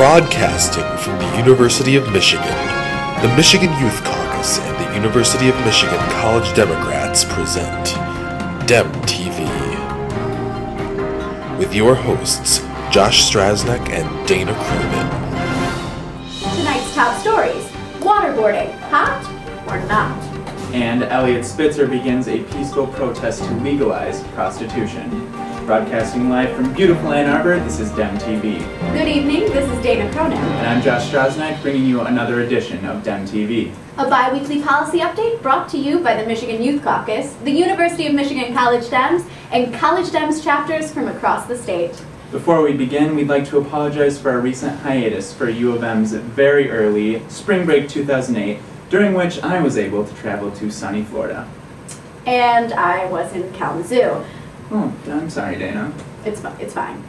Broadcasting from the University of Michigan, the Michigan Youth Caucus and the University of Michigan College Democrats present Dem TV. With your hosts, Josh Strasnick and Dana Cronin. Tonight's top stories waterboarding, hot or not? And Eliot Spitzer begins a peaceful protest to legalize prostitution. Broadcasting live from beautiful Ann Arbor, this is Dem TV. Good evening, this is Dana Cronin. And I'm Josh Strasnick, bringing you another edition of Dem TV. A bi weekly policy update brought to you by the Michigan Youth Caucus, the University of Michigan College Dems, and College Dems chapters from across the state. Before we begin, we'd like to apologize for our recent hiatus for U of M's very early spring break 2008, during which I was able to travel to sunny Florida. And I was in Kalamazoo. Oh, I'm sorry, Dana. It's, fi- it's fine.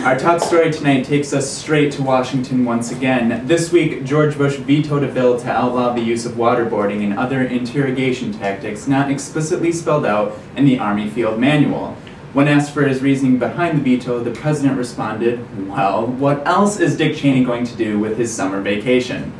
Our top story tonight takes us straight to Washington once again. This week, George Bush vetoed a bill to outlaw the use of waterboarding and other interrogation tactics not explicitly spelled out in the Army Field Manual. When asked for his reasoning behind the veto, the president responded, Well, what else is Dick Cheney going to do with his summer vacation?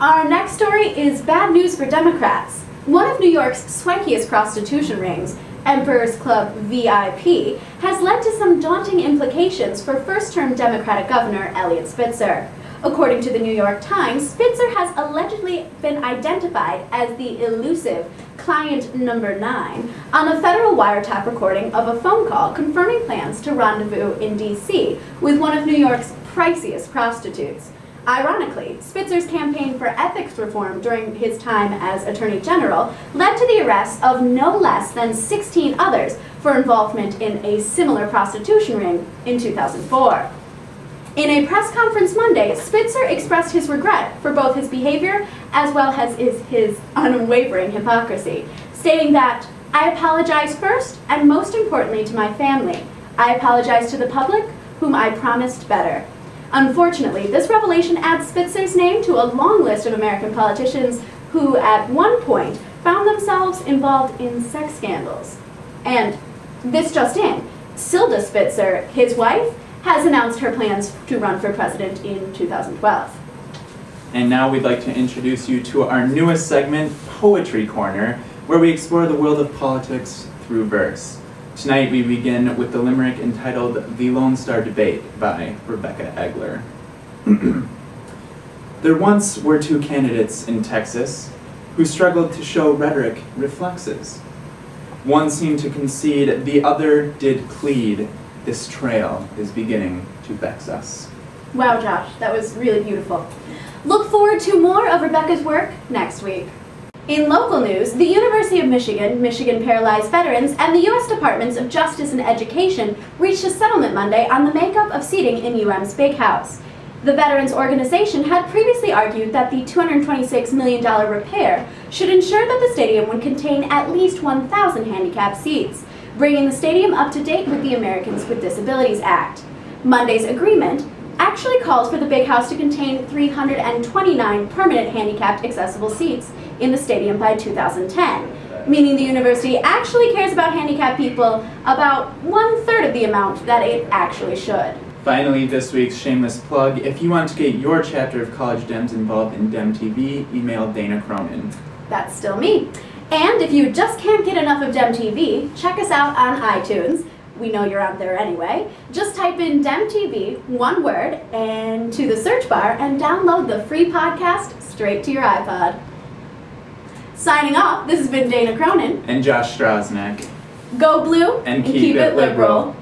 Our next story is bad news for Democrats. One of New York's swankiest prostitution rings, Emperor's Club VIP, has led to some daunting implications for first term Democratic Governor Eliot Spitzer. According to the New York Times, Spitzer has allegedly been identified as the elusive client number nine on a federal wiretap recording of a phone call confirming plans to rendezvous in D.C. with one of New York's priciest prostitutes. Ironically, Spitzer's campaign for ethics reform during his time as Attorney General led to the arrest of no less than 16 others for involvement in a similar prostitution ring in 2004. In a press conference Monday, Spitzer expressed his regret for both his behavior as well as his, his unwavering hypocrisy, stating that, I apologize first and most importantly to my family. I apologize to the public, whom I promised better. Unfortunately, this revelation adds Spitzer's name to a long list of American politicians who, at one point, found themselves involved in sex scandals. And this just in, Silda Spitzer, his wife, has announced her plans to run for president in 2012. And now we'd like to introduce you to our newest segment, Poetry Corner, where we explore the world of politics through verse. Tonight we begin with the limerick entitled The Lone Star Debate by Rebecca Egler. there once were two candidates in Texas who struggled to show rhetoric reflexes. One seemed to concede, the other did plead. This trail is beginning to vex us. Wow, Josh, that was really beautiful. Look forward to more of Rebecca's work next week. In local news, the University of Michigan, Michigan Paralyzed Veterans, and the U.S. Departments of Justice and Education reached a settlement Monday on the makeup of seating in UM's Big House. The Veterans Organization had previously argued that the $226 million repair should ensure that the stadium would contain at least 1,000 handicapped seats, bringing the stadium up to date with the Americans with Disabilities Act. Monday's agreement actually calls for the Big House to contain 329 permanent handicapped accessible seats in the stadium by 2010, meaning the university actually cares about handicapped people about one third of the amount that it actually should. Finally, this week's shameless plug. If you want to get your chapter of College Dems involved in Dem TV, email Dana Cronin. That's still me. And if you just can't get enough of Dem TV, check us out on iTunes. We know you're out there anyway. Just type in Dem TV, one word, and to the search bar and download the free podcast straight to your iPod. Signing off, this has been Dana Cronin. And Josh Strasnick. Go blue And keep it liberal.